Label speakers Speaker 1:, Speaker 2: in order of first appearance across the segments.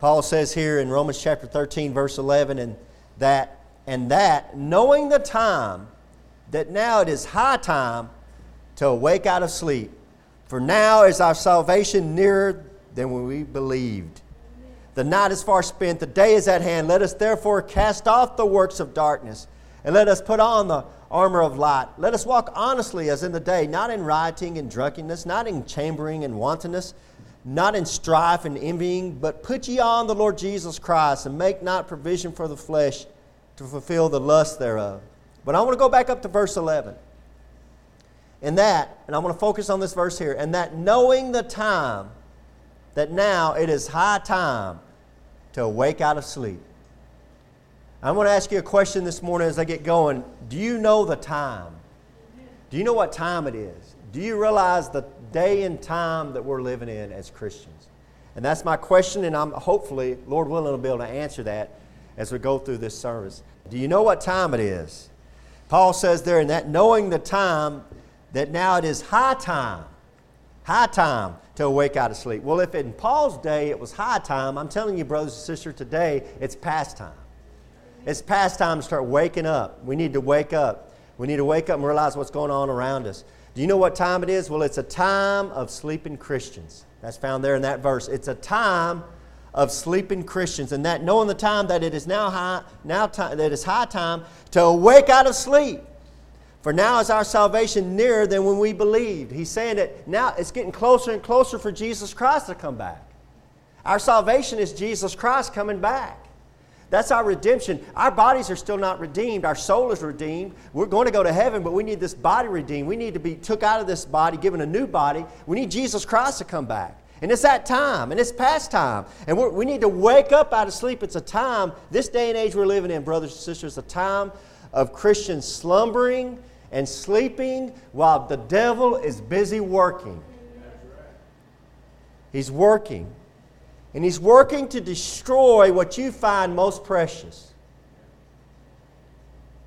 Speaker 1: Paul says here in Romans chapter 13, verse 11, and that, and that, knowing the time, that now it is high time to awake out of sleep. For now is our salvation nearer than when we believed. The night is far spent, the day is at hand. Let us therefore cast off the works of darkness, and let us put on the armor of light. Let us walk honestly as in the day, not in rioting and drunkenness, not in chambering and wantonness not in strife and envying, but put ye on the Lord Jesus Christ, and make not provision for the flesh to fulfill the lust thereof. But I want to go back up to verse 11. And that, and I'm going to focus on this verse here, and that knowing the time, that now it is high time to awake out of sleep. I'm going to ask you a question this morning as I get going. Do you know the time? Do you know what time it is? Do you realize the day and time that we're living in as Christians? And that's my question, and I'm hopefully, Lord willing, will be able to answer that as we go through this service. Do you know what time it is? Paul says there in that knowing the time that now it is high time, high time to awake out of sleep. Well, if in Paul's day it was high time, I'm telling you, brothers and sisters, today it's past time. It's past time to start waking up. We need to wake up. We need to wake up and realize what's going on around us. Do you know what time it is? Well, it's a time of sleeping Christians. That's found there in that verse. It's a time of sleeping Christians, and that knowing the time that it is now high, now time, that it's high time to awake out of sleep. For now is our salvation nearer than when we believed. He's saying that now it's getting closer and closer for Jesus Christ to come back. Our salvation is Jesus Christ coming back. That's our redemption. Our bodies are still not redeemed. Our soul is redeemed. We're going to go to heaven, but we need this body redeemed. We need to be took out of this body, given a new body. We need Jesus Christ to come back. And it's that time, and it's past time. And we need to wake up out of sleep. It's a time, this day and age we're living in, brothers and sisters, a time of Christians slumbering and sleeping while the devil is busy working. He's working. And he's working to destroy what you find most precious.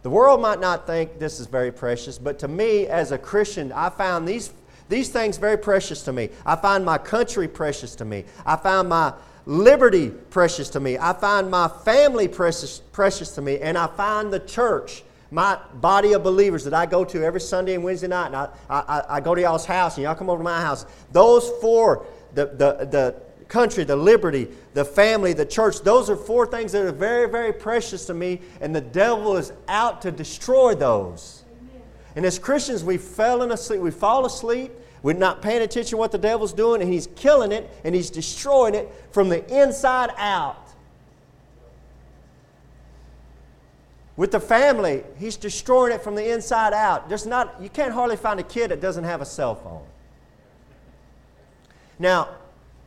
Speaker 1: The world might not think this is very precious, but to me, as a Christian, I found these, these things very precious to me. I find my country precious to me. I find my liberty precious to me. I find my family precious, precious to me. And I find the church, my body of believers that I go to every Sunday and Wednesday night. And I, I, I go to y'all's house and y'all come over to my house. Those four, the, the, the, country, the liberty, the family, the church. Those are four things that are very, very precious to me, and the devil is out to destroy those. And as Christians, we fell asleep. We fall asleep. We're not paying attention to what the devil's doing, and he's killing it, and he's destroying it from the inside out. With the family, he's destroying it from the inside out. There's not, you can't hardly find a kid that doesn't have a cell phone. Now,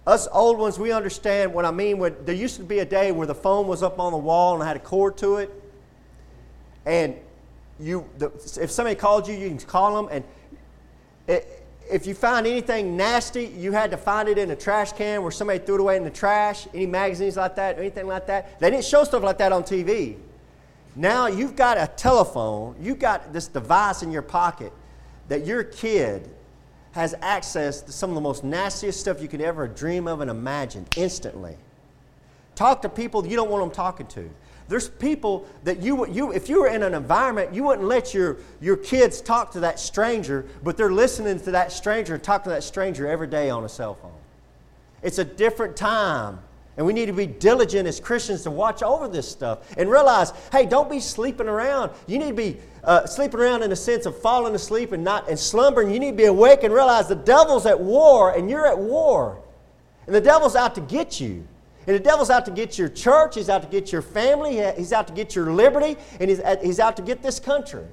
Speaker 1: us old ones, we understand what I mean. When, there used to be a day where the phone was up on the wall and had a cord to it. And you, the, if somebody called you, you can call them. And it, if you found anything nasty, you had to find it in a trash can where somebody threw it away in the trash. Any magazines like that, anything like that. They didn't show stuff like that on TV. Now you've got a telephone, you've got this device in your pocket that your kid has access to some of the most nastiest stuff you could ever dream of and imagine instantly. Talk to people you don't want them talking to. There's people that you, you if you were in an environment, you wouldn't let your, your kids talk to that stranger, but they're listening to that stranger and talk to that stranger every day on a cell phone. It's a different time and we need to be diligent as Christians to watch over this stuff and realize hey, don't be sleeping around. You need to be uh, sleeping around in the sense of falling asleep and not and slumbering. You need to be awake and realize the devil's at war and you're at war. And the devil's out to get you. And the devil's out to get your church, he's out to get your family, he's out to get your liberty, and he's, he's out to get this country.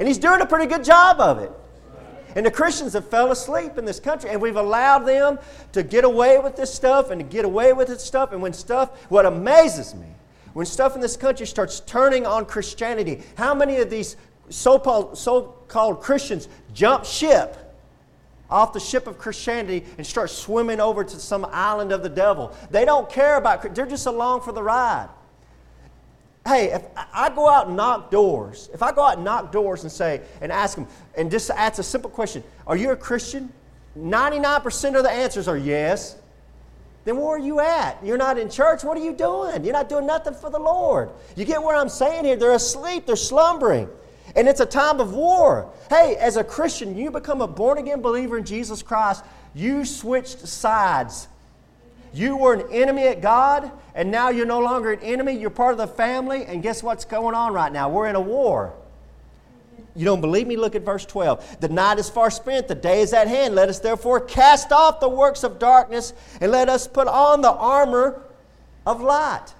Speaker 1: And he's doing a pretty good job of it. And the Christians have fell asleep in this country, and we've allowed them to get away with this stuff and to get away with this stuff. And when stuff, what amazes me, when stuff in this country starts turning on Christianity, how many of these so-called, Christians jump ship off the ship of Christianity and start swimming over to some island of the devil? They don't care about, they're just along for the ride hey, if I go out and knock doors, if I go out and knock doors and say, and ask them, and just ask a simple question Are you a Christian? 99% of the answers are yes. then where are you at? You're not in church. What are you doing? You're not doing nothing for the Lord. You get what I'm saying here? They're asleep, they're slumbering. And it's a time of war. Hey, as a Christian, you become a born again believer in Jesus Christ, you switched sides. You were an enemy at God, and now you're no longer an enemy. You're part of the family, and guess what's going on right now? We're in a war. You don't believe me? Look at verse 12. The night is far spent, the day is at hand. Let us therefore cast off the works of darkness and let us put on the armor of light.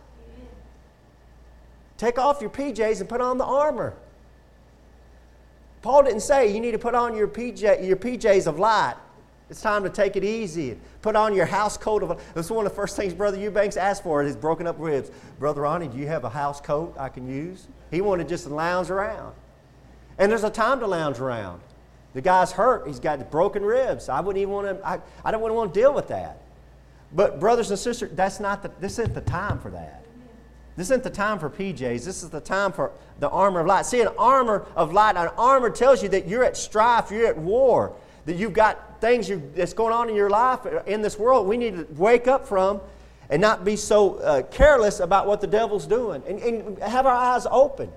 Speaker 1: Take off your PJs and put on the armor. Paul didn't say you need to put on your, PJ, your PJs of light. It's time to take it easy. Put on your house coat of. That's one of the first things Brother Eubanks asked for is broken up ribs. Brother Ronnie, do you have a house coat I can use? He wanted just to lounge around. And there's a time to lounge around. The guy's hurt. He's got broken ribs. I wouldn't even want to, I, I don't want to deal with that. But, brothers and sisters, that's not the, this isn't the time for that. This isn't the time for PJs. This is the time for the armor of light. See, an armor of light, an armor tells you that you're at strife, you're at war, that you've got things you, that's going on in your life, uh, in this world, we need to wake up from and not be so uh, careless about what the devil's doing and, and have our eyes open.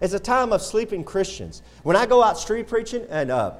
Speaker 1: It's a time of sleeping Christians. When I go out street preaching, and uh,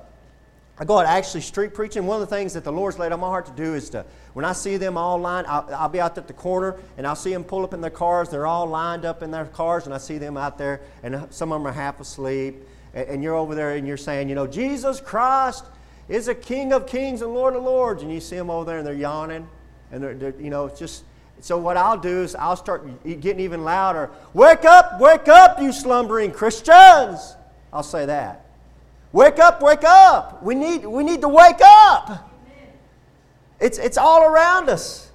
Speaker 1: I go out actually street preaching, one of the things that the Lord's laid on my heart to do is to, when I see them all lined, I'll, I'll be out at the corner and I'll see them pull up in their cars. They're all lined up in their cars, and I see them out there, and some of them are half asleep. And, and you're over there and you're saying, you know, Jesus Christ is a King of kings and Lord of lords. And you see them over there and they're yawning. And they're, they're you know, just so what I'll do is I'll start getting even louder. Wake up, wake up, you slumbering Christians. I'll say that. Wake up, wake up. We need, we need to wake up. It's, it's all around us.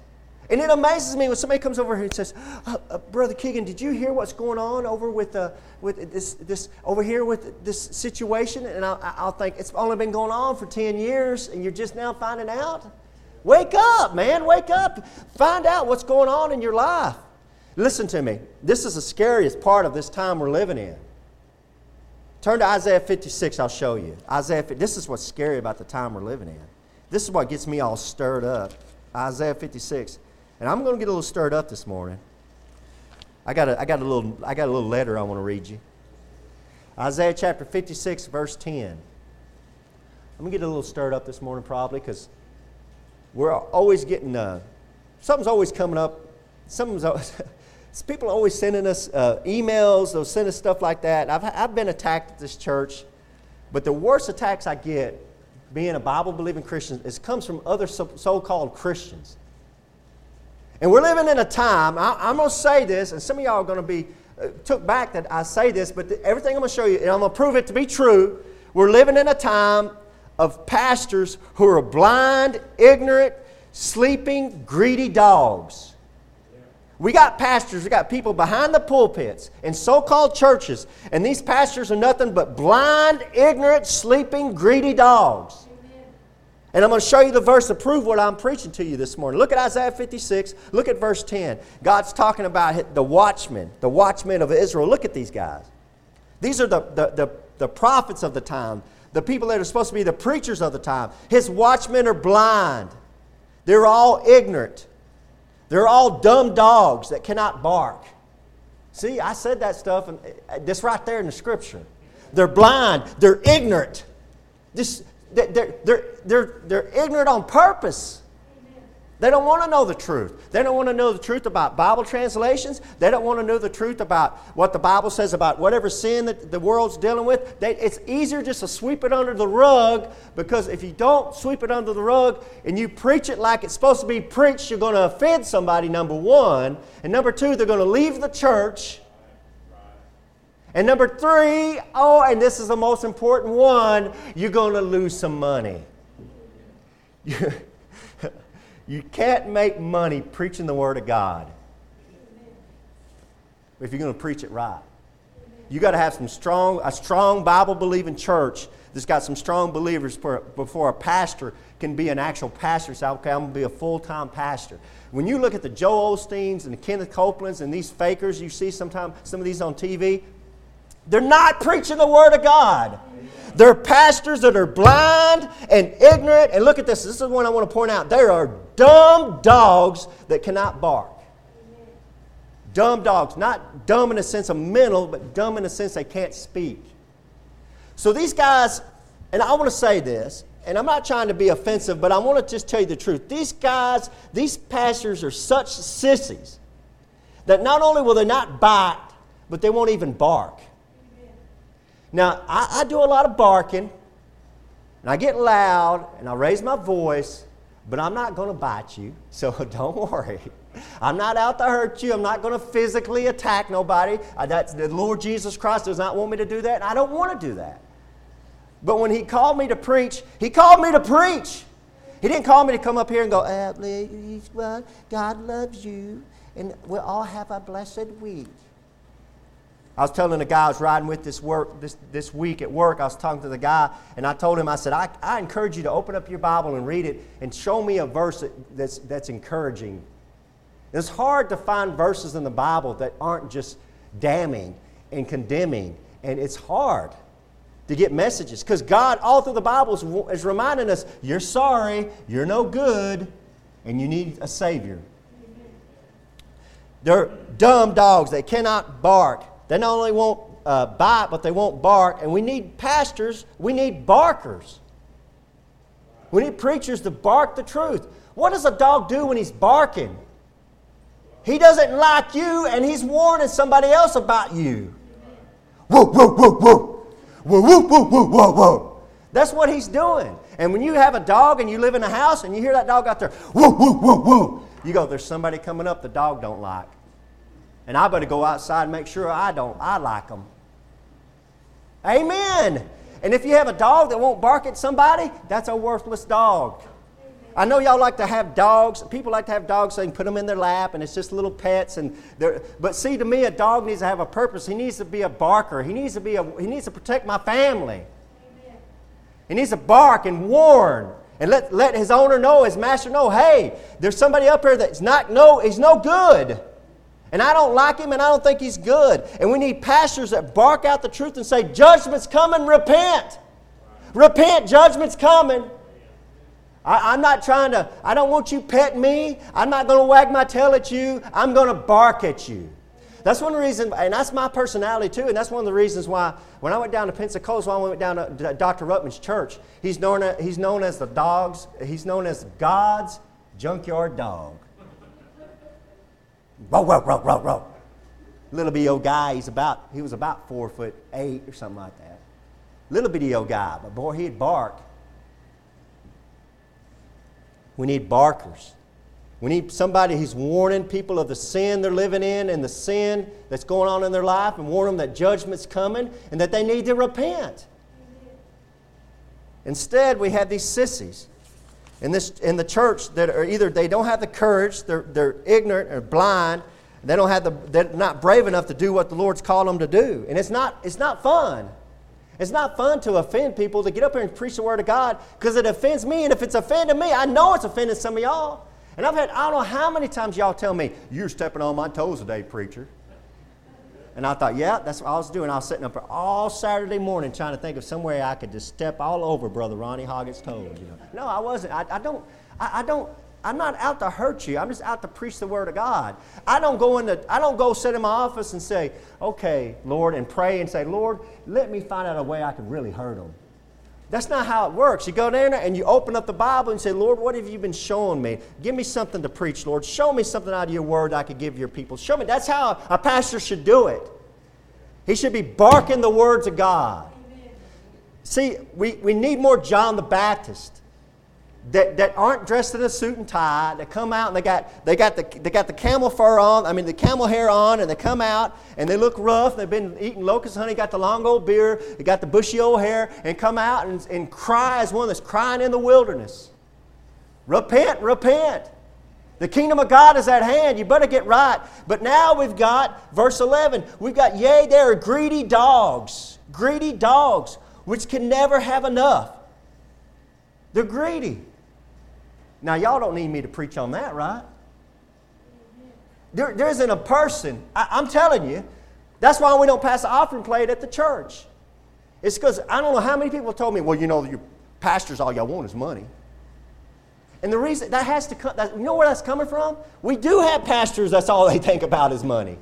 Speaker 1: And it amazes me when somebody comes over here and says, uh, uh, "Brother Keegan, did you hear what's going on over with uh, with this this over here with this situation?" And I'll, I'll think it's only been going on for ten years, and you're just now finding out. Wake up, man, wake up. Find out what's going on in your life. Listen to me. This is the scariest part of this time we're living in. Turn to Isaiah 56, I'll show you. Isaiah, this is what's scary about the time we're living in. This is what gets me all stirred up. Isaiah 56. And I'm going to get a little stirred up this morning. I got a, I got a, little, I got a little letter I want to read you. Isaiah chapter 56, verse 10. I'm going to get a little stirred up this morning, probably, because we're always getting, uh, something's always coming up. Something's always, people are always sending us uh, emails, they'll send us stuff like that. I've, I've been attacked at this church, but the worst attacks I get being a Bible believing Christian is comes from other so called Christians. And we're living in a time, I, am going to say this, and some of y'all are going to be uh, took back that I say this, but everything I'm going to show you, and I'm going to prove it to be true. We're living in a time of pastors who are blind, ignorant, sleeping, greedy dogs. We got pastors, we got people behind the pulpits in so called churches, and these pastors are nothing but blind, ignorant, sleeping, greedy dogs. And I'm going to show you the verse to prove what I'm preaching to you this morning. Look at Isaiah 56. Look at verse 10. God's talking about the watchmen, the watchmen of Israel. Look at these guys. These are the, the, the, the prophets of the time, the people that are supposed to be the preachers of the time. His watchmen are blind, they're all ignorant, they're all dumb dogs that cannot bark. See, I said that stuff, and uh, this right there in the scripture. They're blind, they're ignorant. This, they're, they're, they're, they're ignorant on purpose. They don't want to know the truth. They don't want to know the truth about Bible translations. They don't want to know the truth about what the Bible says about whatever sin that the world's dealing with. They, it's easier just to sweep it under the rug because if you don't sweep it under the rug and you preach it like it's supposed to be preached, you're going to offend somebody, number one. And number two, they're going to leave the church. And number three, oh, and this is the most important one, you're going to lose some money. You you can't make money preaching the Word of God if you're going to preach it right. You got to have some strong, a strong Bible believing church that's got some strong believers for, before a pastor can be an actual pastor. Say, okay, I'm going to be a full time pastor. When you look at the Joel Osteens and the Kenneth Copelands and these fakers you see sometimes, some of these on TV, they're not preaching the Word of God. They're pastors that are blind and ignorant. And look at this. This is one I want to point out. They are dumb dogs that cannot bark. Dumb dogs, not dumb in the sense of mental, but dumb in the sense they can't speak. So these guys, and I want to say this, and I'm not trying to be offensive, but I want to just tell you the truth. These guys, these pastors are such sissies that not only will they not bite, but they won't even bark. Now, I, I do a lot of barking, and I get loud, and I raise my voice, but I'm not going to bite you, so don't worry. I'm not out to hurt you. I'm not going to physically attack nobody. Uh, that's, the Lord Jesus Christ does not want me to do that, and I don't want to do that. But when He called me to preach, He called me to preach. He didn't call me to come up here and go, God loves you, and we'll all have a blessed week. I was telling the guy I was riding with this work this, this week at work. I was talking to the guy, and I told him, I said, I, I encourage you to open up your Bible and read it and show me a verse that's, that's encouraging. It's hard to find verses in the Bible that aren't just damning and condemning, and it's hard to get messages because God, all through the Bible, is, is reminding us you're sorry, you're no good, and you need a Savior. They're dumb dogs, they cannot bark. They not only won't uh, bite, but they won't bark. And we need pastors, we need barkers. We need preachers to bark the truth. What does a dog do when he's barking? He doesn't like you and he's warning somebody else about you. Whoa, whoa, whoa, whoa. Whoa, whoa, whoa, whoa, whoa, whoa. That's what he's doing. And when you have a dog and you live in a house and you hear that dog out there, whoa, whoa, whoa, whoa, you go, there's somebody coming up the dog don't like. And I better go outside and make sure I don't, I like them. Amen. And if you have a dog that won't bark at somebody, that's a worthless dog. I know y'all like to have dogs. People like to have dogs so they can put them in their lap and it's just little pets. And but see, to me, a dog needs to have a purpose. He needs to be a barker. He needs to be a, he needs to protect my family. Amen. He needs to bark and warn and let, let his owner know, his master know, hey, there's somebody up here that's not no, he's no good. And I don't like him and I don't think he's good. And we need pastors that bark out the truth and say, Judgment's coming, repent. Repent, judgment's coming. I, am not trying to, I don't want you pet me. I'm not going to wag my tail at you. I'm going to bark at you. That's one reason, and that's my personality too, and that's one of the reasons why when I went down to Pensacola, when I went down to Dr. Ruckman's church, he's known, he's known as the dogs, he's known as God's junkyard dog. Row, row, row, row, row. Little bitty old guy, he's about, he was about four foot eight or something like that. Little bitty old guy, but boy, he'd bark. We need barkers. We need somebody who's warning people of the sin they're living in and the sin that's going on in their life and warn them that judgment's coming and that they need to repent. Instead, we have these sissies in, this, in the church that are either they don't have the courage, they're, they're ignorant or blind, they don't have the, they're not brave enough to do what the Lord's called them to do. And it's not, it's not fun. It's not fun to offend people, to get up here and preach the Word of God because it offends me. And if it's offending me, I know it's offending some of y'all. And I've had, I don't know how many times y'all tell me, You're stepping on my toes today, preacher. And I thought, yeah, that's what I was doing. I was sitting up all Saturday morning trying to think of some way I could just step all over Brother Ronnie Hoggett's toes. You know? No, I wasn't. I, I don't. I, I, don't. I'm not out to hurt you. I'm just out to preach the word of God. I don't go into. I don't go sit in my office and say, "Okay, Lord," and pray and say, "Lord, let me find out a way I can really hurt them." That's not how it works. You go down there and you open up the Bible and say, Lord, what have you been showing me? Give me something to preach, Lord. Show me something out of your word I could give your people. Show me. That's how a pastor should do it. He should be barking the words of God. See, we, we need more John the Baptist that, that aren't dressed in a suit and tie, that come out and they got, they, got the, they got the camel fur on, I mean the camel hair on, and they come out and they look rough. They've been eating locust honey, got the long old beard, they got the bushy old hair, and come out and, and cry as one that's crying in the wilderness. Repent, repent. The kingdom of God is at hand. You better get right. But now we've got, verse 11, we've got, yea, there are greedy dogs, greedy dogs, which can never have enough. They're greedy. Now, y'all don't need me to preach on that, right? There, there isn't a person, I, I'm telling you, that's why we don't pass the offering plate at the church. It's because I don't know how many people told me, well, you know, your pastors, all y'all want is money. And the reason that has to come, that, you know where that's coming from? We do have pastors that's all they think about is money.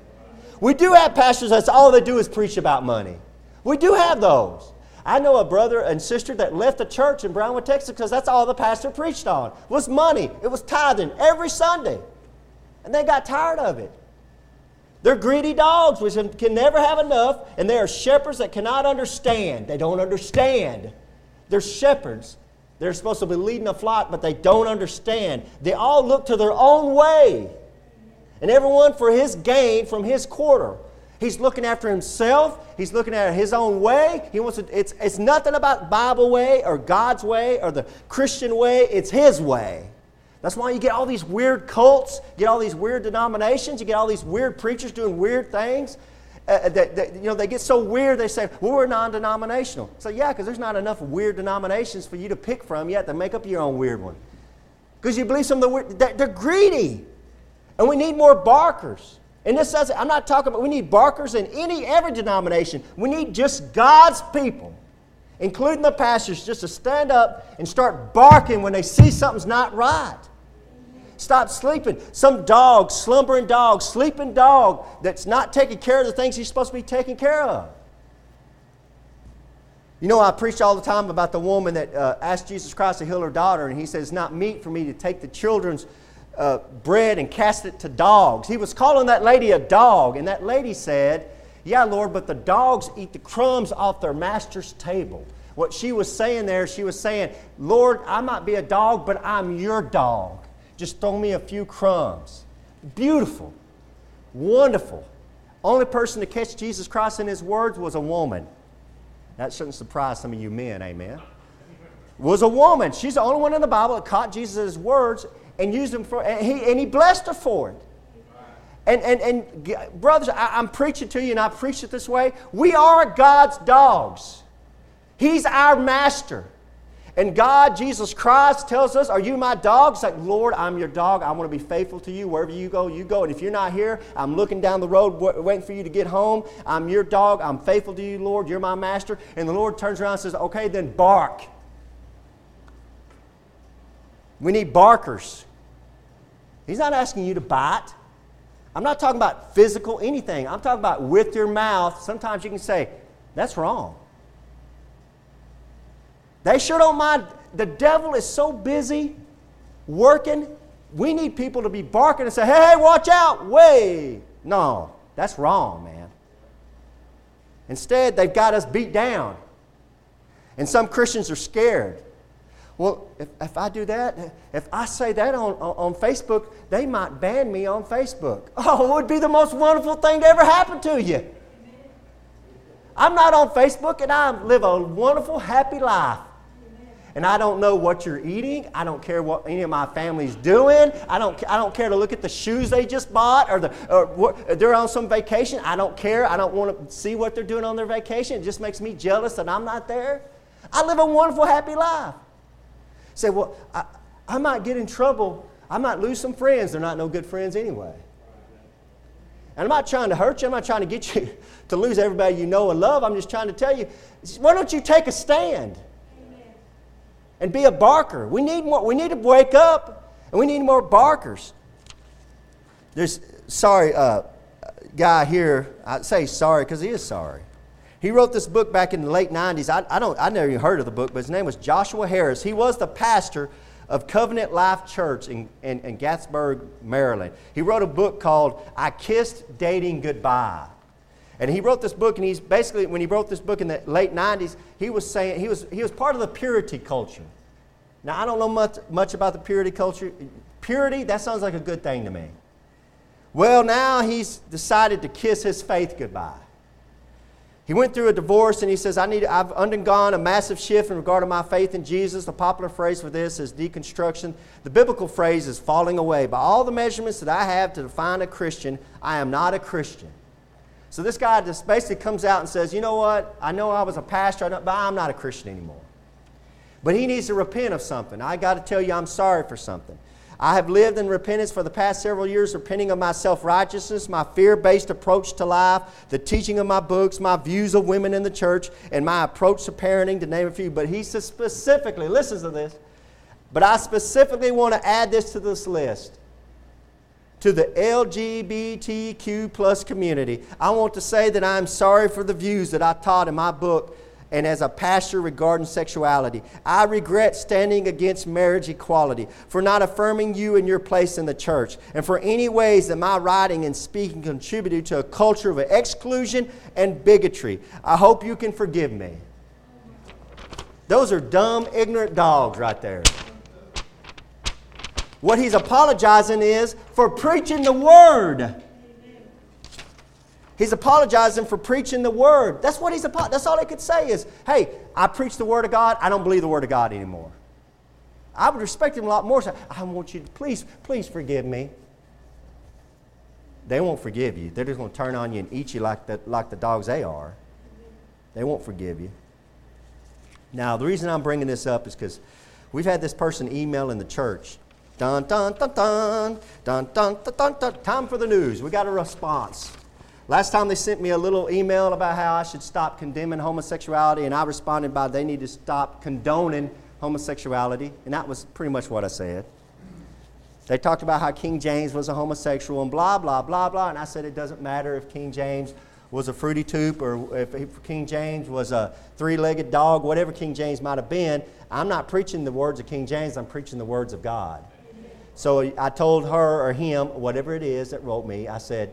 Speaker 1: We do have pastors that's all they do is preach about money. We do have those. I know a brother and sister that left the church in Brownwood, Texas because that's all the pastor preached on was money. It was tithing every Sunday. And they got tired of it. They're greedy dogs which can never have enough, and they are shepherds that cannot understand. They don't understand. They're shepherds. They're supposed to be leading a flock, but they don't understand. They all look to their own way, and everyone for his gain from his quarter. He's looking after himself. He's looking at his own way. He wants to, it's, it's nothing about Bible way or God's way or the Christian way. It's his way. That's why you get all these weird cults, you get all these weird denominations, you get all these weird preachers doing weird things. Uh, uh that, that, you know, they get so weird, they say, well, we're non-denominational. So yeah, because there's not enough weird denominations for you to pick from yet to make up your own weird one. Because you believe some of the weird, they're greedy. And we need more barkers. And this doesn't, I'm not talking about, we need barkers in any, every denomination. We need just God's people, including the pastors, just to stand up and start barking when they see something's not right. Stop sleeping. Some dog, slumbering dog, sleeping dog that's not taking care of the things he's supposed to be taking care of. You know, I preach all the time about the woman that uh, asked Jesus Christ to heal her daughter, and he says, It's not meet for me to take the children's uh, bread and cast it to dogs. He was calling that lady a dog, and that lady said, Yeah, Lord, but the dogs eat the crumbs off their master's table. What she was saying there, she was saying, Lord, I might be a dog, but I'm your dog. Just throw me a few crumbs. Beautiful. Wonderful. Only person to catch Jesus Christ in his words was a woman. That shouldn't surprise some of you men, amen. Was a woman. She's the only one in the Bible that caught Jesus' words and used them for, and he, and he blessed her for it. And, and, and brothers, I, I'm preaching to you, and I preach it this way. We are God's dogs. He's our master. And God, Jesus Christ, tells us, Are you my dog? It's like, Lord, I'm your dog. I want to be faithful to you. Wherever you go, you go. And if you're not here, I'm looking down the road waiting for you to get home. I'm your dog. I'm faithful to you, Lord. You're my master. And the Lord turns around and says, Okay, then bark. We need barkers. He's not asking you to bite. I'm not talking about physical anything. I'm talking about with your mouth. Sometimes you can say, That's wrong. They sure don't mind. The devil is so busy working. We need people to be barking and say, hey, hey, watch out. Way. No, that's wrong, man. Instead, they've got us beat down. And some Christians are scared. Well, if, if I do that, if I say that on, on, Facebook, they might ban me on Facebook. Oh, it would be the most wonderful thing to ever happen to you. I'm not on Facebook and I live a wonderful, happy life and I don't know what you're eating. I don't care what any of my family's doing. I don't, I don't care to look at the shoes they just bought or, the, or they're on some vacation. I don't care. I don't want to see what they're doing on their vacation. It just makes me jealous that I'm not there. I live a wonderful, happy life. Say, well, I, I might get in trouble. I might lose some friends. They're not no good friends anyway. And I'm not trying to hurt you. I'm not trying to get you to lose everybody you know and love. I'm just trying to tell you, why don't you take a stand? and be a barker. We need more. We need to wake up, and we need more barkers. There's sorry uh, guy here. I say sorry because he is sorry. He wrote this book back in the late 90s. I, I, don't, I never even heard of the book, but his name was Joshua Harris. He was the pastor of Covenant Life Church in, in, in Gaithersburg, Maryland. He wrote a book called I Kissed Dating Goodbye. And he wrote this book, and he's basically, when he wrote this book in the late 90s, he was saying, he was, he was part of the purity culture. Now, I don't know much, much about the purity culture. Purity, that sounds like a good thing to me. Well, now he's decided to kiss his faith goodbye. He went through a divorce and he says, I need, I've undergone a massive shift in regard to my faith in Jesus. The popular phrase for this is deconstruction. The biblical phrase is falling away. By all the measurements that I have to define a Christian, I am not a Christian. So this guy just basically comes out and says, You know what? I know I was a pastor, but I'm not a Christian anymore. But he needs to repent of something. I got to tell you, I'm sorry for something. I have lived in repentance for the past several years, repenting of my self righteousness, my fear based approach to life, the teaching of my books, my views of women in the church, and my approach to parenting, to name a few. But he says specifically, listen to this But I specifically want to add this to this list. To the LGBTQ plus community, I want to say that I'm sorry for the views that I taught in my book and as a pastor regarding sexuality. I regret standing against marriage equality, for not affirming you in your place in the church, and for any ways that my writing and speaking contributed to a culture of exclusion and bigotry. I hope you can forgive me. Those are dumb, ignorant dogs right there. What he's apologizing is for preaching the word. He's apologizing for preaching the word. That's what he's that's all he could say is, "Hey, I preach the word of God. I don't believe the word of God anymore." I would respect him a lot more. So I want you to please, please forgive me. They won't forgive you. They're just going to turn on you and eat you like the, like the dogs they are. They won't forgive you. Now, the reason I'm bringing this up is because we've had this person email in the church. Dun, dun, dun, dun, dun, dun, dun, dun, dun. Time for the news. We got a response. Last time they sent me a little email about how I should stop condemning homosexuality, and I responded by they need to stop condoning homosexuality, and that was pretty much what I said. They talked about how King James was a homosexual and blah, blah, blah, blah, and I said it doesn't matter if King James was a fruity tooth or if King James was a three legged dog, whatever King James might have been. I'm not preaching the words of King James, I'm preaching the words of God. So I told her or him, whatever it is that wrote me, I said,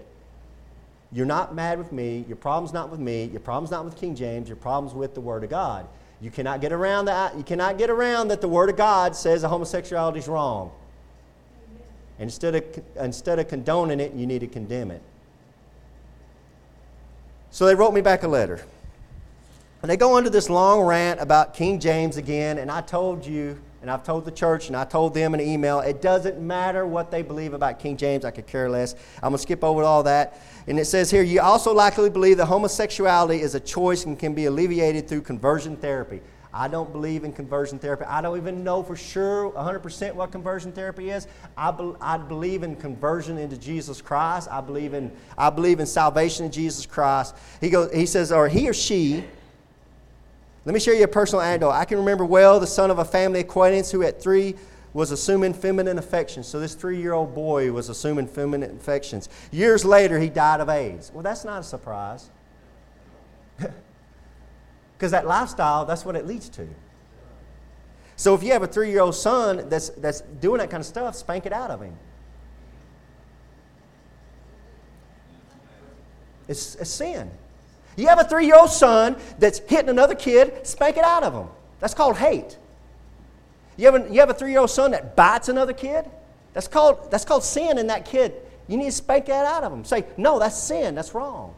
Speaker 1: you're not mad with me. Your problem's not with me. Your problem's not with King James. Your problem's with the Word of God. You cannot get around that. You cannot get around that the Word of God says that homosexuality is wrong. Instead of, instead of condoning it, you need to condemn it. So they wrote me back a letter. And they go into this long rant about King James again, and I told you, and I've told the church, and I told them in an email, it doesn't matter what they believe about King James. I could care less. I'm going to skip over all that. And it says here, you also likely believe that homosexuality is a choice and can be alleviated through conversion therapy. I don't believe in conversion therapy. I don't even know for sure 100% what conversion therapy is. I, be, I believe in conversion into Jesus Christ. I believe in, I believe in salvation in Jesus Christ. He, goes, he says, or he or she, let me share you a personal anecdote. I can remember well the son of a family acquaintance who at three was assuming feminine affections. So this three year old boy was assuming feminine affections. Years later, he died of AIDS. Well, that's not a surprise. Because that lifestyle, that's what it leads to. So if you have a three year old son that's, that's doing that kind of stuff, spank it out of him. It's a sin. You have a three year old son that's hitting another kid, spank it out of him. That's called hate. You have a, you have a three year old son that bites another kid? That's called, that's called sin in that kid. You need to spank that out of him. Say, no, that's sin. That's wrong.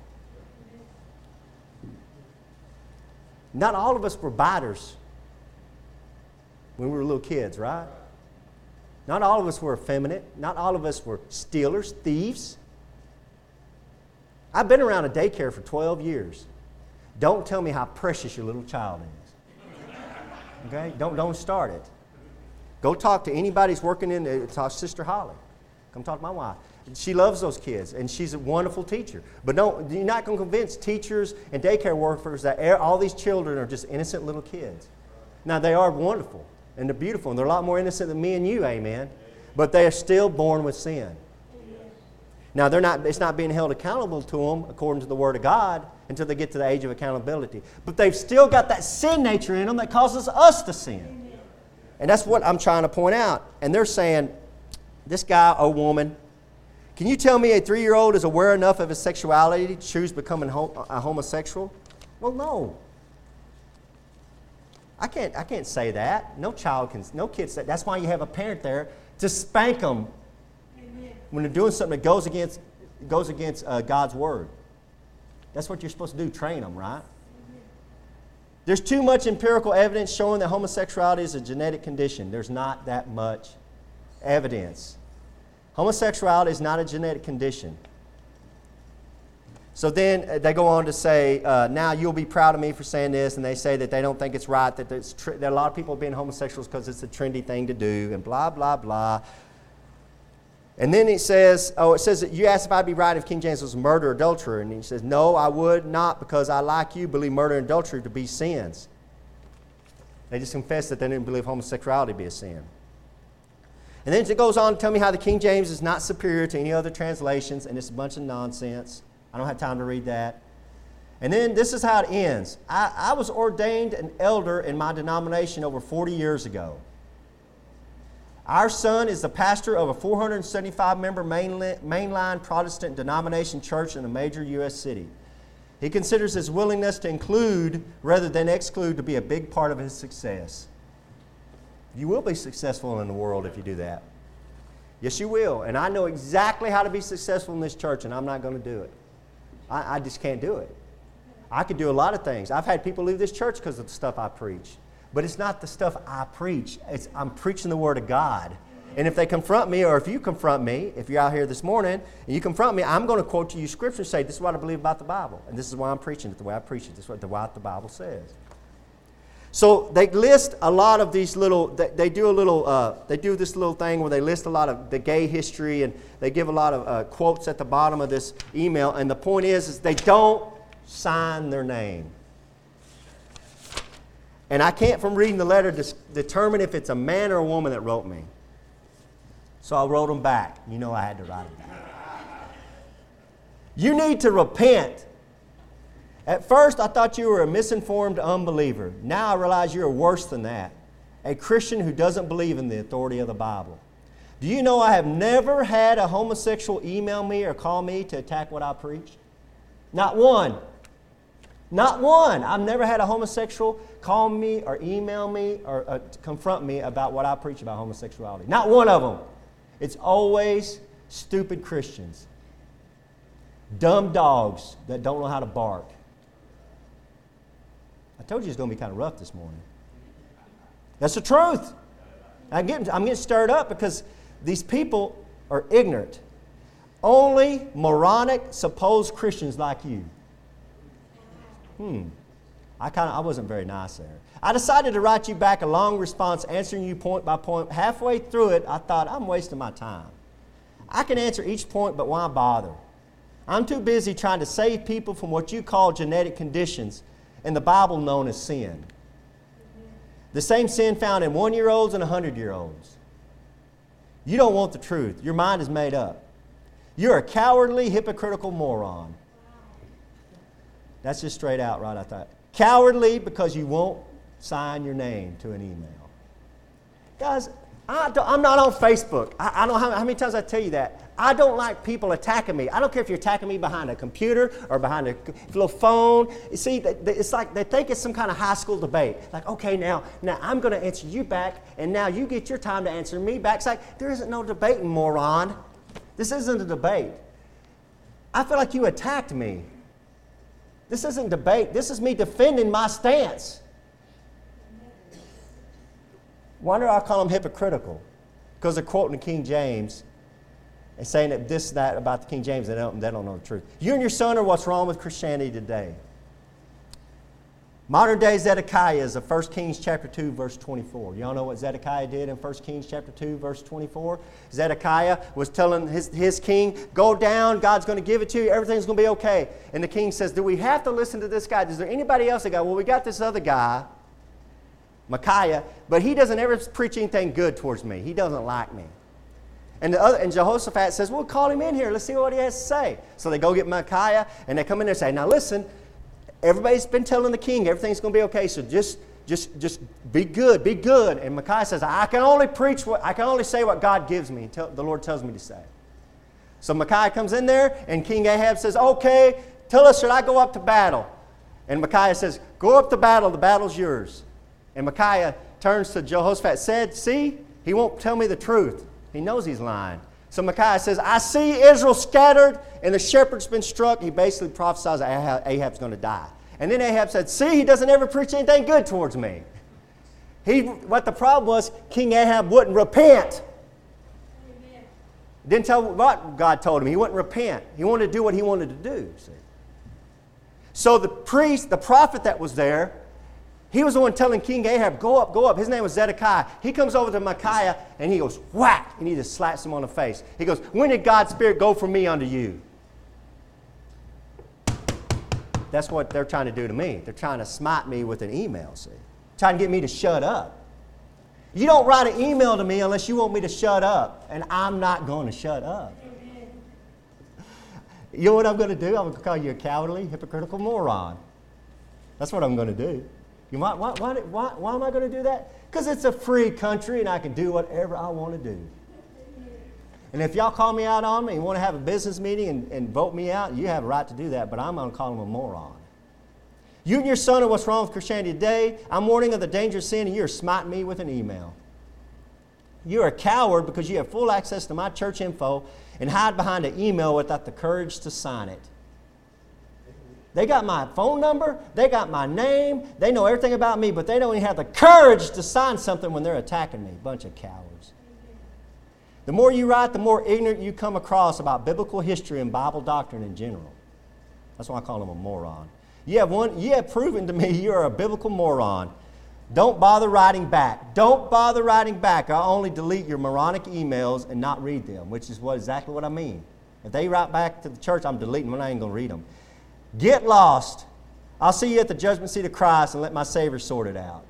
Speaker 1: Not all of us were biters when we were little kids, right? Not all of us were effeminate. Not all of us were stealers, thieves. I've been around a daycare for 12 years. Don't tell me how precious your little child is. Okay? Don't, don't start it. Go talk to anybody who's working in there. Talk Sister Holly. Come talk to my wife. She loves those kids, and she's a wonderful teacher. But don't, you're not going to convince teachers and daycare workers that all these children are just innocent little kids. Now, they are wonderful, and they're beautiful, and they're a lot more innocent than me and you, amen. But they are still born with sin. Now, they're not, it's not being held accountable to them according to the Word of God until they get to the age of accountability. But they've still got that sin nature in them that causes us to sin. And that's what I'm trying to point out. And they're saying, this guy or woman, can you tell me a three year old is aware enough of his sexuality to choose becoming a homosexual? Well, no. I can't, I can't say that. No child can, no kid That's why you have a parent there to spank them. When they're doing something that goes against, goes against uh, God's word. That's what you're supposed to do, train them, right? There's too much empirical evidence showing that homosexuality is a genetic condition. There's not that much evidence. Homosexuality is not a genetic condition. So then uh, they go on to say, uh, now you'll be proud of me for saying this, and they say that they don't think it's right, that, tr- that a lot of people are being homosexuals because it's a trendy thing to do, and blah, blah, blah. And then it says, oh, it says that you asked if I'd be right if King James was murder or adulterer. And he says, no, I would not because I, like you, believe murder and adultery to be sins. They just confessed that they didn't believe homosexuality to be a sin. And then it goes on to tell me how the King James is not superior to any other translations, and it's a bunch of nonsense. I don't have time to read that. And then this is how it ends. I, I was ordained an elder in my denomination over 40 years ago. Our son is the pastor of a 475 member mainline Protestant denomination church in a major U.S. city. He considers his willingness to include rather than exclude to be a big part of his success. You will be successful in the world if you do that. Yes, you will. And I know exactly how to be successful in this church, and I'm not going to do it. I, I just can't do it. I could do a lot of things. I've had people leave this church because of the stuff I preach. But it's not the stuff I preach, it's, I'm preaching the Word of God. And if they confront me, or if you confront me, if you're out here this morning and you confront me, I'm going to quote to you scripture and say, This is what I believe about the Bible. And this is why I'm preaching it the way I preach it. This is what the, what the Bible says. So they list a lot of these little, they, they do a little, uh, they do this little thing where they list a lot of the gay history and they give a lot of uh, quotes at the bottom of this email. And the point is, is they don't sign their name. And I can't, from reading the letter, dis- determine if it's a man or a woman that wrote me. So I wrote them back. You know I had to write them back. You need to repent at first, I thought you were a misinformed unbeliever. Now I realize you're worse than that a Christian who doesn't believe in the authority of the Bible. Do you know I have never had a homosexual email me or call me to attack what I preach? Not one. Not one. I've never had a homosexual call me or email me or uh, confront me about what I preach about homosexuality. Not one of them. It's always stupid Christians, dumb dogs that don't know how to bark. I told you it's going to be kind of rough this morning. That's the truth. I'm getting, I'm getting stirred up because these people are ignorant. Only moronic, supposed Christians like you. Hmm. I kind of I wasn't very nice there. I decided to write you back a long response answering you point by point. Halfway through it, I thought I'm wasting my time. I can answer each point, but why bother? I'm too busy trying to save people from what you call genetic conditions in the Bible known as sin. The same sin found in one year olds and 100 year olds. You don't want the truth. Your mind is made up. You're a cowardly, hypocritical moron. That's just straight out, right? I thought. Cowardly because you won't sign your name to an email. Guys, I am not on Facebook. I, I don't know how, how, many times I tell you that. I don't like people attacking me. I don't care if you're attacking me behind a computer or behind a little phone. You see, it's like they think it's some kind of high school debate. Like, okay, now, now I'm going to answer you back, and now you get your time to answer me back. It's like there isn't no debating, moron. This isn't a debate. I feel like you attacked me. This isn't debate. This is me defending my stance. Do I call them hypocritical? Because they're quoting the King James and saying that this, that about the King James, they don't, they don't know the truth. You and your son are what's wrong with Christianity today. Modern day Zedekiah is of 1 Kings chapter 2, verse 24. Y'all know what Zedekiah did in 1 Kings chapter 2, verse 24? Zedekiah was telling his, his king, Go down, God's going to give it to you, everything's going to be okay. And the king says, Do we have to listen to this guy? Is there anybody else that got, Well, we got this other guy Micaiah, but he doesn't ever preach anything good towards me. He doesn't like me. And, the other, and Jehoshaphat says, Well, call him in here. Let's see what he has to say. So they go get Micaiah, and they come in there and say, Now listen, everybody's been telling the king everything's going to be okay, so just, just, just be good, be good. And Micaiah says, I can only preach what, I can only say what God gives me, tell, the Lord tells me to say. So Micaiah comes in there, and King Ahab says, Okay, tell us, should I go up to battle? And Micaiah says, Go up to battle, the battle's yours. And Micaiah turns to Jehoshaphat, said, See, he won't tell me the truth. He knows he's lying. So Micaiah says, I see Israel scattered and the shepherd's been struck. He basically prophesies Ahab, Ahab's going to die. And then Ahab said, See, he doesn't ever preach anything good towards me. He, what the problem was, King Ahab wouldn't repent. Amen. Didn't tell what God told him. He wouldn't repent. He wanted to do what he wanted to do. See? So the priest, the prophet that was there, he was the one telling King Ahab, go up, go up. His name was Zedekiah. He comes over to Micaiah and he goes, whack, and he just slaps him on the face. He goes, When did God's Spirit go from me unto you? That's what they're trying to do to me. They're trying to smite me with an email, see? Trying to get me to shut up. You don't write an email to me unless you want me to shut up, and I'm not going to shut up. You know what I'm going to do? I'm going to call you a cowardly, hypocritical moron. That's what I'm going to do. You might, why, why, why, why am I going to do that? Because it's a free country and I can do whatever I want to do. And if y'all call me out on me and want to have a business meeting and, and vote me out, you have a right to do that, but I'm going to call him a moron. You and your son are what's wrong with Christianity today. I'm warning of the danger of sin, and you're smiting me with an email. You're a coward because you have full access to my church info and hide behind an email without the courage to sign it. They got my phone number, they got my name, they know everything about me, but they don't even have the courage to sign something when they're attacking me. Bunch of cowards. The more you write, the more ignorant you come across about biblical history and Bible doctrine in general. That's why I call them a moron. You have, one, you have proven to me you're a biblical moron. Don't bother writing back. Don't bother writing back. I'll only delete your moronic emails and not read them, which is what, exactly what I mean. If they write back to the church, I'm deleting them. I ain't going to read them. Get lost. I'll see you at the judgment seat of Christ and let my Savior sort it out.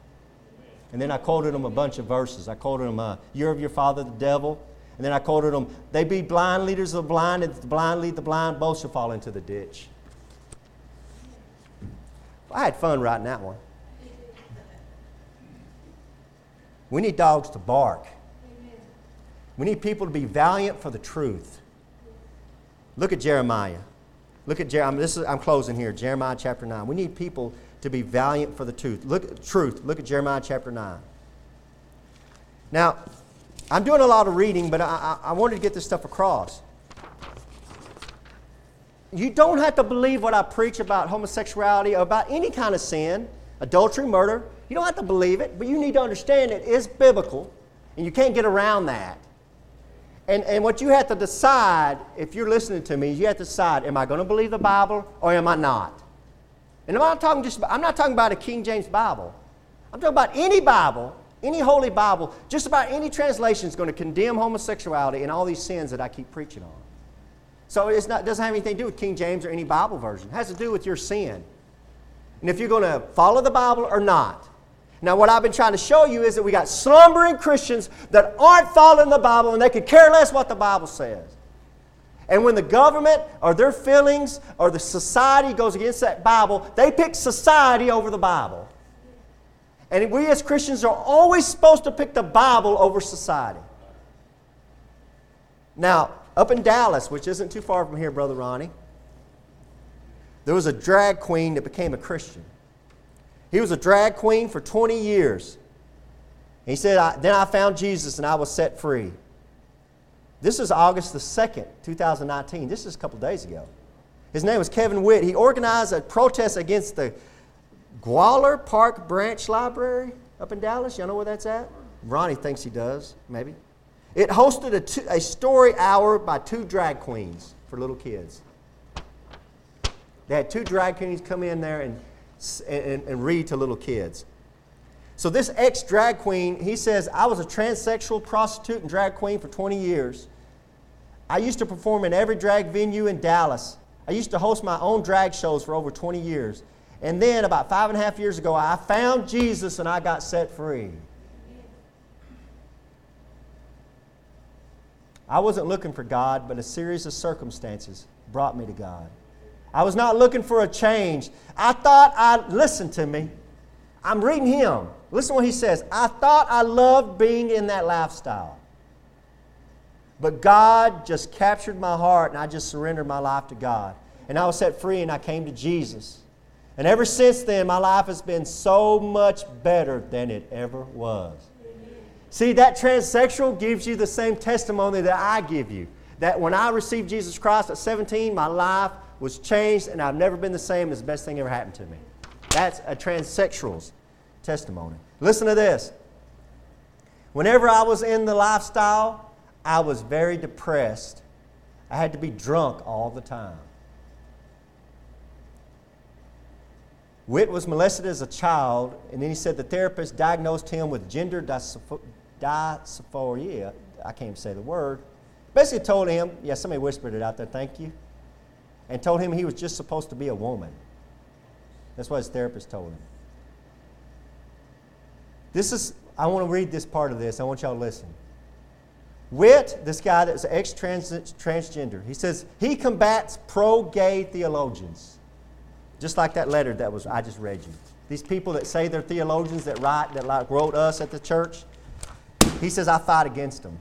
Speaker 1: And then I quoted them a bunch of verses. I quoted them, uh, You're of your father, the devil. And then I quoted them, They be blind leaders of the blind, and the blind lead the blind, both shall fall into the ditch. I had fun writing that one. We need dogs to bark. We need people to be valiant for the truth. Look at Jeremiah. Look at Jeremiah. This is, I'm closing here. Jeremiah chapter 9. We need people to be valiant for the truth. Look, truth. Look at Jeremiah chapter 9. Now, I'm doing a lot of reading, but I, I, I wanted to get this stuff across. You don't have to believe what I preach about homosexuality or about any kind of sin, adultery, murder. You don't have to believe it, but you need to understand it is biblical, and you can't get around that. And, and what you have to decide, if you're listening to me, you have to decide, am I going to believe the Bible or am I not? And I'm not talking just I'm not talking about a King James Bible. I'm talking about any Bible, any holy Bible, just about any translation is going to condemn homosexuality and all these sins that I keep preaching on. So it doesn't have anything to do with King James or any Bible version. It has to do with your sin. And if you're going to follow the Bible or not. Now, what I've been trying to show you is that we got slumbering Christians that aren't following the Bible and they could care less what the Bible says. And when the government or their feelings or the society goes against that Bible, they pick society over the Bible. And we as Christians are always supposed to pick the Bible over society. Now, up in Dallas, which isn't too far from here, Brother Ronnie, there was a drag queen that became a Christian. He was a drag queen for 20 years. He said, I, Then I found Jesus and I was set free. This is August the 2nd, 2019. This is a couple days ago. His name was Kevin Whitt. He organized a protest against the Grauwyler Park Branch Library up in Dallas. Y'all know where that's at? Ronnie thinks he does, maybe. It hosted a, two, a story hour by two drag queens for little kids. They had two drag queens come in there and and, and read to little kids. So this ex drag queen, he says, I was a transsexual prostitute and drag queen for 20 years. I used to perform in every drag venue in Dallas. I used to host my own drag shows for over 20 years. And then about five and a half years ago, I found Jesus and I got set free. I wasn't looking for God, but a series of circumstances brought me to God. I was not looking for a change. I thought I, listen to me. I'm reading him. Listen to what he says. I thought I loved being in that lifestyle. But God just captured my heart and I just surrendered my life to God. And I was set free and I came to Jesus. And ever since then, my life has been so much better than it ever was. See, that transsexual gives you the same testimony that I give you. That when I received Jesus Christ at 17, my life was changed and I've never been the same. It's the best thing ever happened to me. That's a transsexual's testimony. Listen to this. Whenever I was in the lifestyle, I was very depressed. I had to be drunk all the time. Whitt was molested as a child, and then he said the therapist diagnosed him with gender dysphoria. I can't say the word. Basically, told him, yeah, somebody whispered it out there, thank you and told him he was just supposed to be a woman. That's what his therapist told him. This is I want to read this part of this. I want y'all to listen. Whitt, this guy that's ex transgender, he says he combats pro gay theologians. Just like that letter that was I just read you. These people that say they're theologians that write, that like wrote us at the church, he says, I fight against them.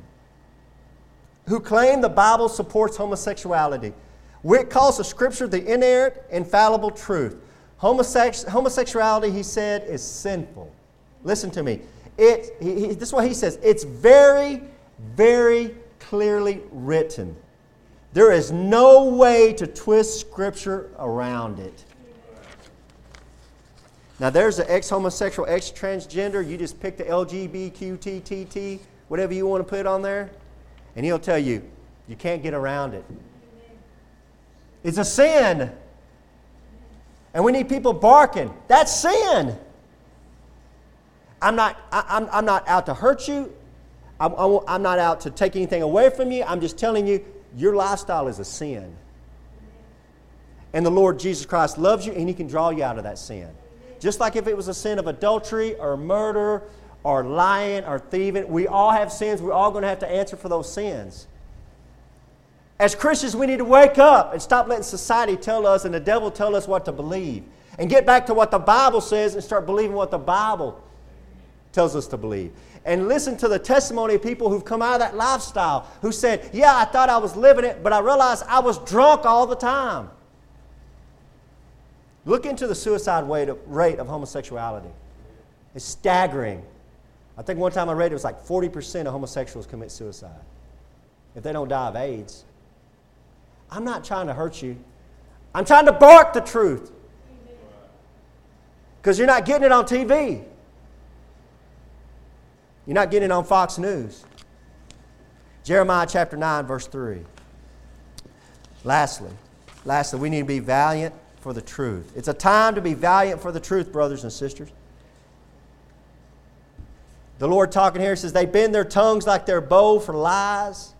Speaker 1: Who claim the Bible supports homosexuality. Whitt calls the scripture the inerrant, infallible truth. Homosex- homosexuality, he said, is sinful. Listen to me. It, he, he, this is what he says it's very, very clearly written. There is no way to twist scripture around it. Now, there's an ex homosexual, ex transgender. You just pick the LGBTQTT, whatever you want to put on there, and he'll tell you, you can't get around it. It's a sin. And we need people barking. That's sin. I'm not, I, I'm, I'm not out to hurt you. I'm, I'm not out to take anything away from you. I'm just telling you, your lifestyle is a sin. And the Lord Jesus Christ loves you, and He can draw you out of that sin. Just like if it was a sin of adultery or murder or lying or thieving, we all have sins. We're all going to have to answer for those sins. As Christians, we need to wake up and stop letting society tell us and the devil tell us what to believe. And get back to what the Bible says and start believing what the Bible tells us to believe. And listen to the testimony of people who've come out of that lifestyle who said, Yeah, I thought I was living it, but I realized I was drunk all the time. Look into the suicide rate of homosexuality. It's staggering. I think one time I read it was like 40% of homosexuals commit suicide if they don't die of AIDS. I'm not trying to hurt you. I'm trying to bark the truth. Because you're not getting it on TV. You're not getting it on Fox News. Jeremiah chapter 9, verse 3. Lastly, lastly, we need to be valiant for the truth. It's a time to be valiant for the truth, brothers and sisters. The Lord talking here says, They bend their tongues like their bow for lies,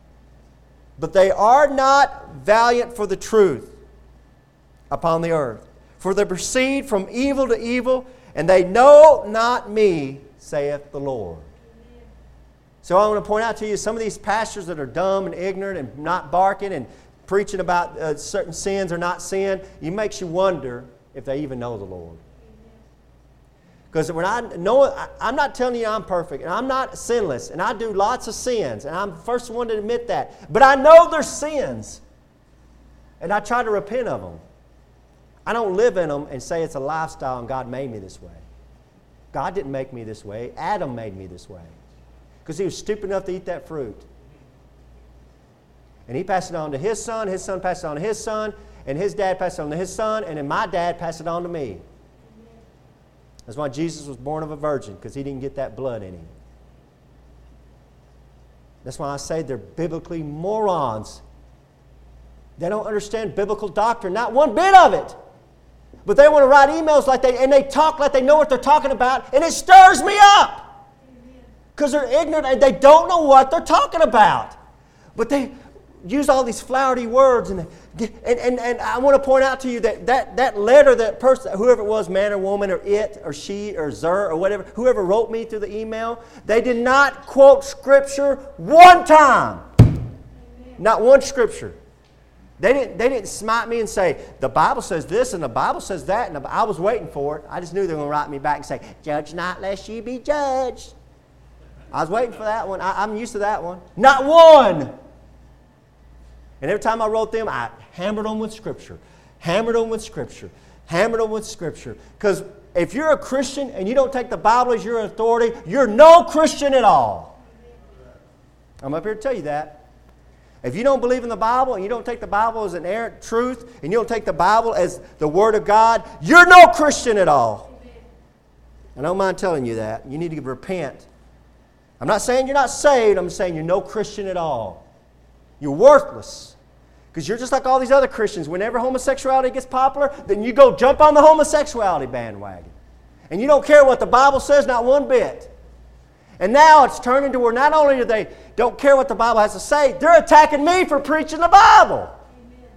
Speaker 1: but they are not valiant for the truth upon the earth. For they proceed from evil to evil, and they know not me, saith the Lord. So I want to point out to you some of these pastors that are dumb and ignorant and not barking and preaching about uh, certain sins or not sin, it makes you wonder if they even know the Lord. Because when I know, I'm not telling you I'm perfect, and I'm not sinless, and I do lots of sins, and I'm the first one to admit that. But I know there's sins, and I try to repent of them. I don't live in them and say it's a lifestyle and God made me this way. God didn't make me this way. Adam made me this way because he was stupid enough to eat that fruit. And he passed it on to his son, his son passed it on to his son, and his dad passed it on to his son, and then my dad passed it on to me. That's why Jesus was born of a virgin, because he didn't get that blood in him. That's why I say they're biblically morons. They don't understand biblical doctrine, not one bit of it. But they want to write emails like they, and they talk like they know what they're talking about, and it stirs me up. Because they're ignorant and they don't know what they're talking about. But they, use all these flowery words. And, and, and, and I want to point out to you that, that that letter, that person, whoever it was, man or woman, or it, or she, or zer, or whatever, whoever wrote me through the email, they did not quote Scripture one time. Not one Scripture. They didn't, they didn't smite me and say, the Bible says this and the Bible says that. And I was waiting for it. I just knew they were going to write me back and say, Judge not lest you be judged. I was waiting for that one. I, I'm used to that one. Not one. And every time I wrote them, I hammered them with Scripture, hammered them with Scripture, hammered them with Scripture. Because if you're a Christian and you don't take the Bible as your authority, you're no Christian at all. I'm up here to tell you that. If you don't believe in the Bible and you don't take the Bible as an errant truth and you don't take the Bible as the Word of God, you're no Christian at all. I don't mind telling you that. You need to repent. I'm not saying you're not saved, I'm saying you're no Christian at all. You're worthless. Because you're just like all these other Christians. Whenever homosexuality gets popular, then you go jump on the homosexuality bandwagon. And you don't care what the Bible says, not one bit. And now it's turned into where not only do they don't care what the Bible has to say, they're attacking me for preaching the Bible. Amen.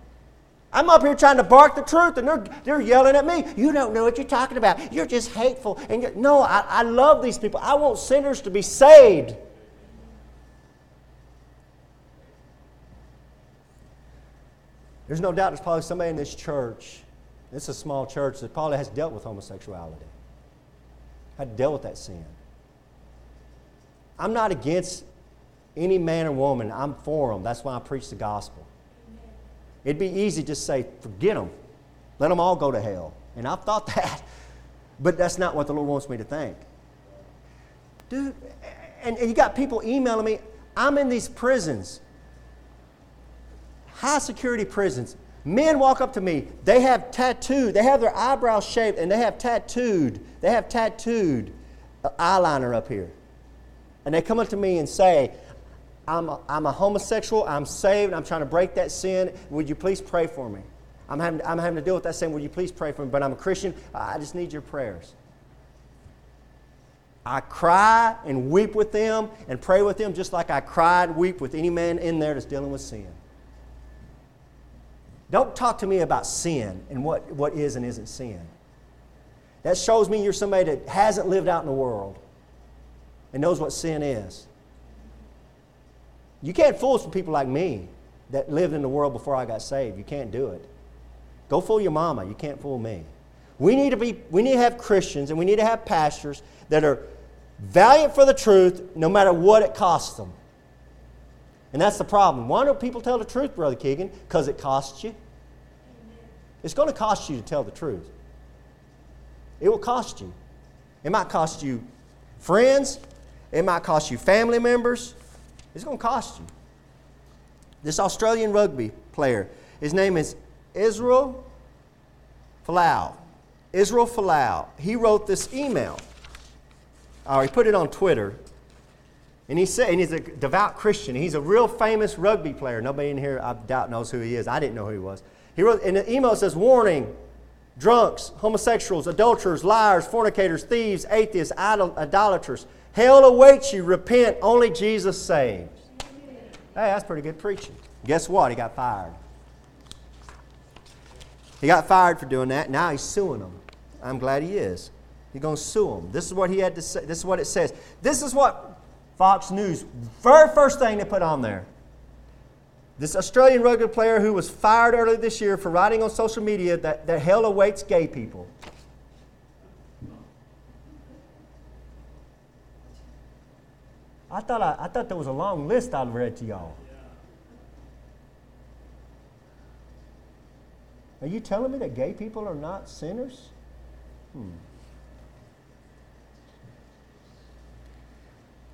Speaker 1: I'm up here trying to bark the truth, and they're, they're yelling at me. You don't know what you're talking about. You're just hateful. And no, I, I love these people. I want sinners to be saved. There's no doubt there's probably somebody in this church, it's a small church, that probably has dealt with homosexuality, had to deal with that sin. I'm not against any man or woman, I'm for them. That's why I preach the gospel. It'd be easy to say, forget them. Let them all go to hell. And I've thought that. But that's not what the Lord wants me to think. Dude, and, and you got people emailing me. I'm in these prisons, high security prisons. Men walk up to me. They have tattooed, they have their eyebrows shaved, and they have tattooed, they have tattooed eyeliner up here. And they come up to me and say, I'm a, I'm a homosexual, I'm saved, I'm trying to break that sin. Would you please pray for me? I'm having, I'm having to deal with that sin. Would you please pray for me? But I'm a Christian, I just need your prayers. I cry and weep with them and pray with them just like I cry and weep with any man in there that's dealing with sin. Don't talk to me about sin and what, what is and isn't sin. That shows me you're somebody that hasn't lived out in the world and knows what sin is. You can't fool some people like me that lived in the world before I got saved. You can't do it. Go fool your mama. You can't fool me. We need to be we need to have Christians and we need to have pastors that are valiant for the truth no matter what it costs them. And that's the problem. Why don't people tell the truth, Brother Keegan? Because it costs you. It's going to cost you to tell the truth. It will cost you. It might cost you friends, it might cost you family members, it's going to cost you. This Australian rugby player, his name is Israel Folau. Israel Folau. He wrote this email. Or he put it on Twitter. And he said, and he's a devout Christian. He's a real famous rugby player. Nobody in here, I doubt, knows who he is. I didn't know who he was. He wrote, and the email says, Warning, drunks, homosexuals, adulterers, liars, fornicators, thieves, atheists, idol- idolaters Hell awaits you. Repent. Only Jesus saves. Hey, that's pretty good preaching. Guess what? He got fired. He got fired for doing that. Now he's suing them. I'm glad he is. He's going to sue them. This is what he had to say. This is what it says. This is what Fox News, very first thing they put on there. This Australian rugby player who was fired earlier this year for writing on social media that, that hell awaits gay people. I thought, I, I thought there was a long list I'd read to y'all. Are you telling me that gay people are not sinners? Hmm.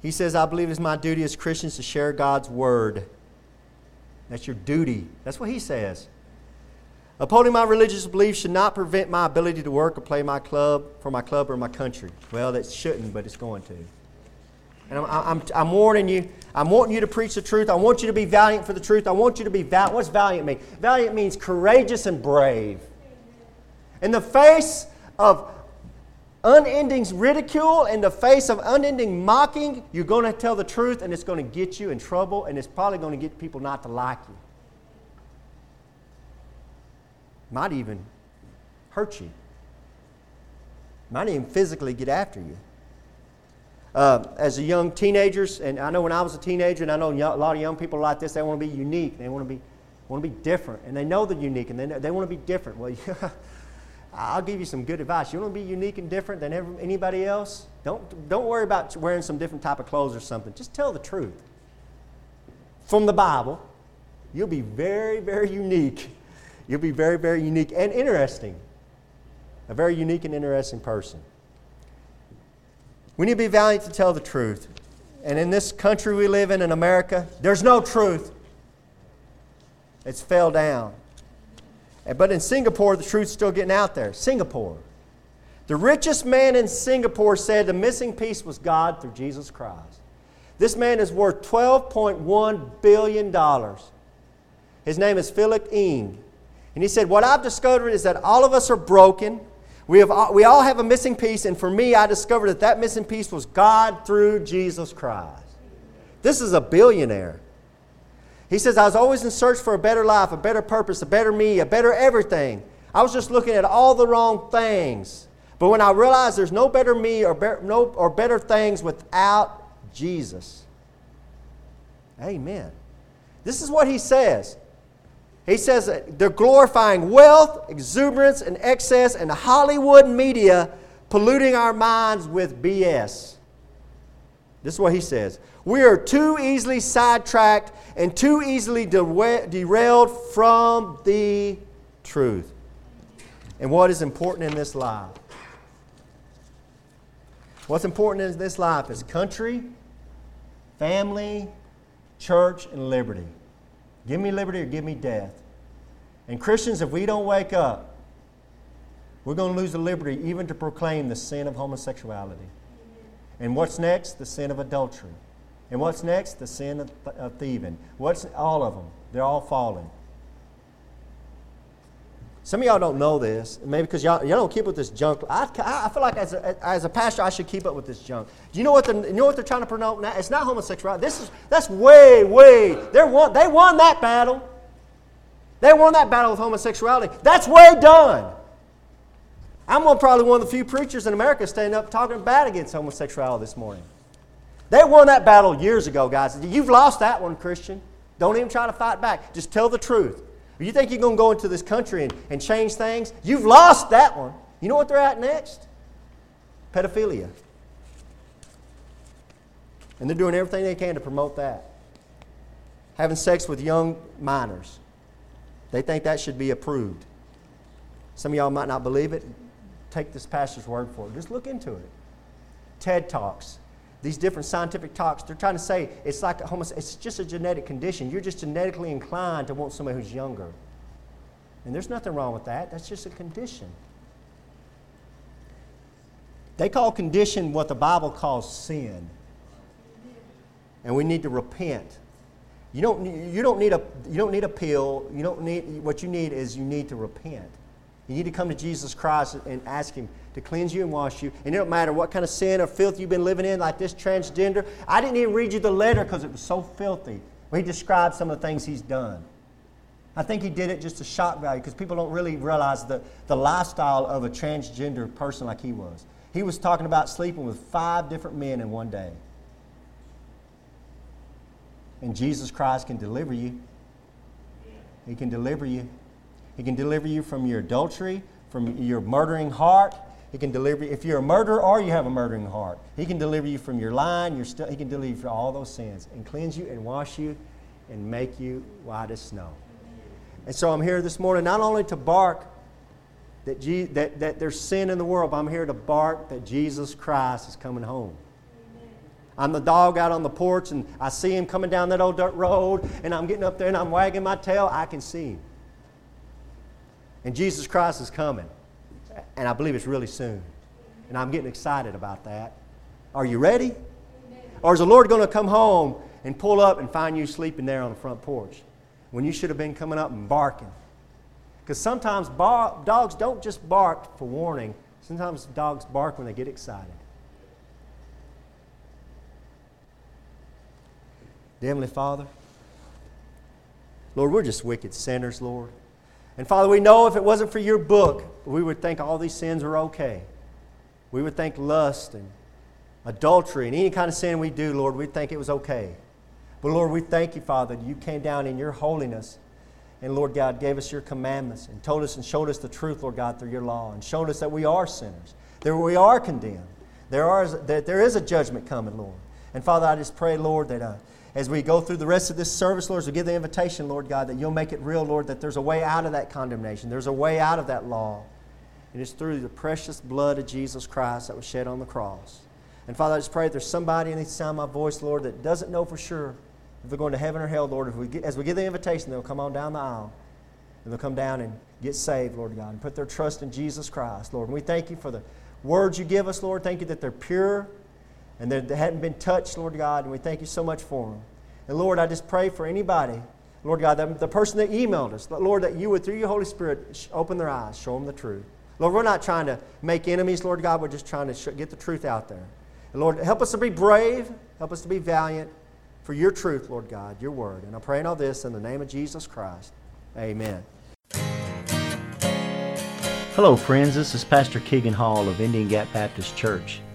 Speaker 1: He says, I believe it's my duty as Christians to share God's word. That's your duty. That's what he says. Upholding my religious beliefs should not prevent my ability to work or play my club for my club or my country. Well, that shouldn't, but it's going to. And I'm, I'm, I'm warning you. I'm wanting you to preach the truth. I want you to be valiant for the truth. I want you to be valiant. What's valiant mean? Valiant means courageous and brave. In the face of unending ridicule, in the face of unending mocking, you're going to tell the truth and it's going to get you in trouble and it's probably going to get people not to like you. Might even hurt you. Might even physically get after you uh, as a young teenagers, and I know when I was a teenager, and I know a lot of young people like this, they want to be unique, they want to be, want to be different, and they know they're unique, and they, they want to be different. Well, yeah, I'll give you some good advice. You want to be unique and different than anybody else? Don't, don't worry about wearing some different type of clothes or something. Just tell the truth. From the Bible, you'll be very, very unique. You'll be very, very unique and interesting. A very unique and interesting person. We need to be valiant to tell the truth. And in this country we live in, in America, there's no truth. It's fell down. But in Singapore, the truth's still getting out there. Singapore. The richest man in Singapore said the missing piece was God through Jesus Christ. This man is worth $12.1 billion. His name is Philip Ng. And he said, What I've discovered is that all of us are broken. We, have, we all have a missing piece, and for me, I discovered that that missing piece was God through Jesus Christ. This is a billionaire. He says, I was always in search for a better life, a better purpose, a better me, a better everything. I was just looking at all the wrong things. But when I realized there's no better me or, be- no, or better things without Jesus. Amen. This is what he says. He says they're glorifying wealth, exuberance, and excess, and Hollywood media polluting our minds with BS. This is what he says. We are too easily sidetracked and too easily derailed from the truth. And what is important in this life? What's important in this life is country, family, church, and liberty. Give me liberty or give me death. And Christians, if we don't wake up, we're going to lose the liberty even to proclaim the sin of homosexuality. And what's next? The sin of adultery. And what's next? The sin of, of thieving. What's all of them? They're all falling. Some of y'all don't know this, maybe because y'all, y'all don't keep up with this junk. I, I feel like as a, as a pastor, I should keep up with this junk. Do you know what, the, you know what they're trying to promote now? It's not homosexuality. This is, that's way, way, They're won, they won that battle. They won that battle with homosexuality. That's way done. I'm probably one of the few preachers in America standing up talking bad against homosexuality this morning. They won that battle years ago, guys. You've lost that one, Christian. Don't even try to fight back. Just tell the truth. You think you're going to go into this country and, and change things? You've lost that one. You know what they're at next? Pedophilia. And they're doing everything they can to promote that. Having sex with young minors. They think that should be approved. Some of y'all might not believe it. Take this pastor's word for it. Just look into it. TED Talks these different scientific talks, they're trying to say it's like a homos- it's just a genetic condition. You're just genetically inclined to want somebody who's younger. And there's nothing wrong with that. That's just a condition. They call condition what the Bible calls sin. And we need to repent. You don't, you don't, need, a, you don't need a pill. You don't need, what you need is you need to repent. You need to come to Jesus Christ and ask Him to cleanse you and wash you. And it don't matter what kind of sin or filth you've been living in, like this transgender. I didn't even read you the letter because it was so filthy. He described some of the things he's done. I think he did it just to shock value because people don't really realize the, the lifestyle of a transgender person like he was. He was talking about sleeping with five different men in one day. And Jesus Christ can deliver you. He can deliver you. He can deliver you from your adultery, from your murdering heart. He can deliver you. If you're a murderer or you have a murdering heart, He can deliver you from your lying. Your st- he can deliver you from all those sins and cleanse you and wash you and make you white as snow. And so I'm here this morning not only to bark that, that, that there's sin in the world, but I'm here to bark that Jesus Christ is coming home. I'm the dog out on the porch and I see him coming down that old dirt road and I'm getting up there and I'm wagging my tail. I can see him. And Jesus Christ is coming. And I believe it's really soon. And I'm getting excited about that. Are you ready? Or is the Lord going to come home and pull up and find you sleeping there on the front porch when you should have been coming up and barking? Because sometimes bar- dogs don't just bark for warning, sometimes dogs bark when they get excited. Heavenly Father, Lord, we're just wicked sinners, Lord. And Father, we know if it wasn't for your book, we would think all these sins are okay. We would think lust and adultery and any kind of sin we do, Lord, we'd think it was okay. But Lord, we thank you, Father, that you came down in your holiness and Lord God gave us your commandments and told us and showed us the truth, Lord God, through your law and showed us that we are sinners, that we are condemned. There, are, that there is a judgment coming, Lord. And Father, I just pray, Lord, that uh, as we go through the rest of this service, Lord, as we give the invitation, Lord God, that you'll make it real, Lord, that there's a way out of that condemnation. There's a way out of that law. And it's through the precious blood of Jesus Christ that was shed on the cross. And Father, I just pray if there's somebody in the sound of my voice, Lord, that doesn't know for sure if they're going to heaven or hell, Lord, if we get, as we give the invitation, they'll come on down the aisle. And they'll come down and get saved, Lord God, and put their trust in Jesus Christ, Lord. And we thank you for the words you give us, Lord. Thank you that they're pure and they hadn't been touched, Lord God, and we thank you so much for them. And Lord, I just pray for anybody, Lord God, that the person that emailed us, Lord, that you would, through your Holy Spirit, open their eyes, show them the truth. Lord, we're not trying to make enemies, Lord God, we're just trying to get the truth out there. And Lord, help us to be brave, help us to be valiant
Speaker 2: for your truth, Lord God, your word. And I'm praying all this in the name of Jesus Christ. Amen.
Speaker 1: Hello, friends. This is Pastor Keegan Hall of Indian Gap Baptist Church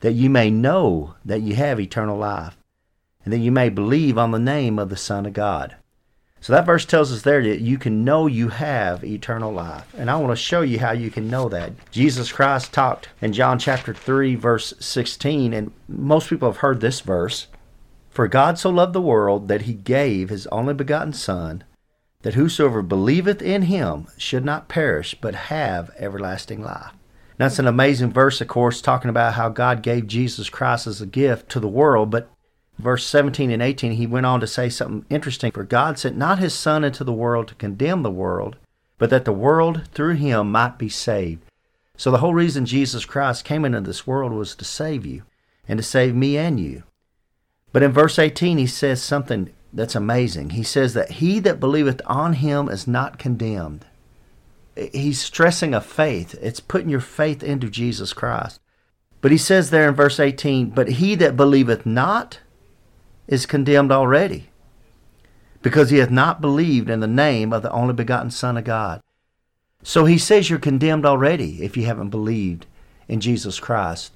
Speaker 1: that you may know that you have eternal life, and that you may believe on the name of the Son of God." So that verse tells us there that you can know you have eternal life. And I want to show you how you can know that. Jesus Christ talked in John chapter 3, verse 16, and most people have heard this verse For God so loved the world that he gave his only begotten Son, that whosoever believeth in him should not perish, but have everlasting life. That's an amazing verse, of course, talking about how God gave Jesus Christ as a gift to the world, but verse 17 and 18, he went on to say something interesting. For God sent not his Son into the world to condemn the world, but that the world through him might be saved. So the whole reason Jesus Christ came into this world was to save you and to save me and you. But in verse 18, he says something that's amazing. He says that he that believeth on him is not condemned. He's stressing a faith. It's putting your faith into Jesus Christ. But he says there in verse 18, But he that believeth not is condemned already, because he hath not believed in the name of the only begotten Son of God. So he says you're condemned already if you haven't believed in Jesus Christ.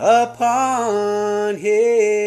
Speaker 3: upon Him.